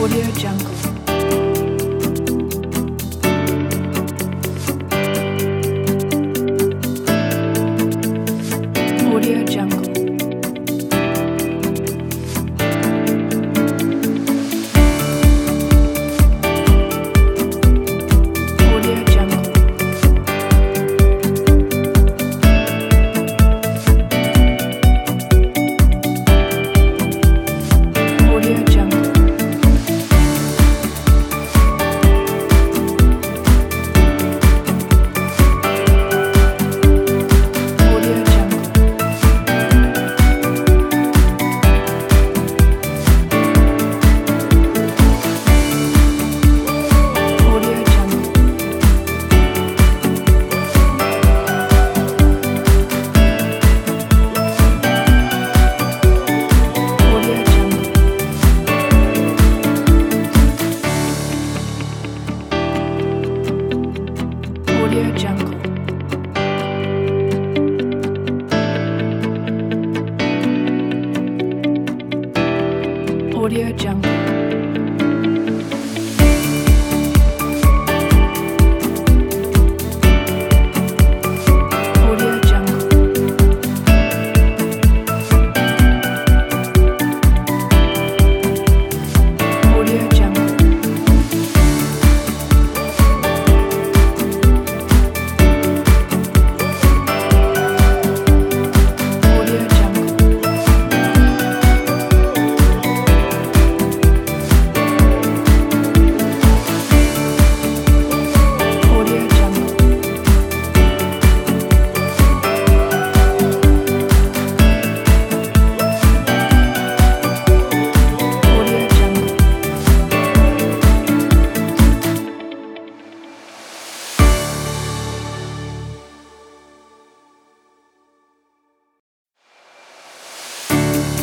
Audio Jungle. Audio Jungle.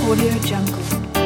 Audio Jungle.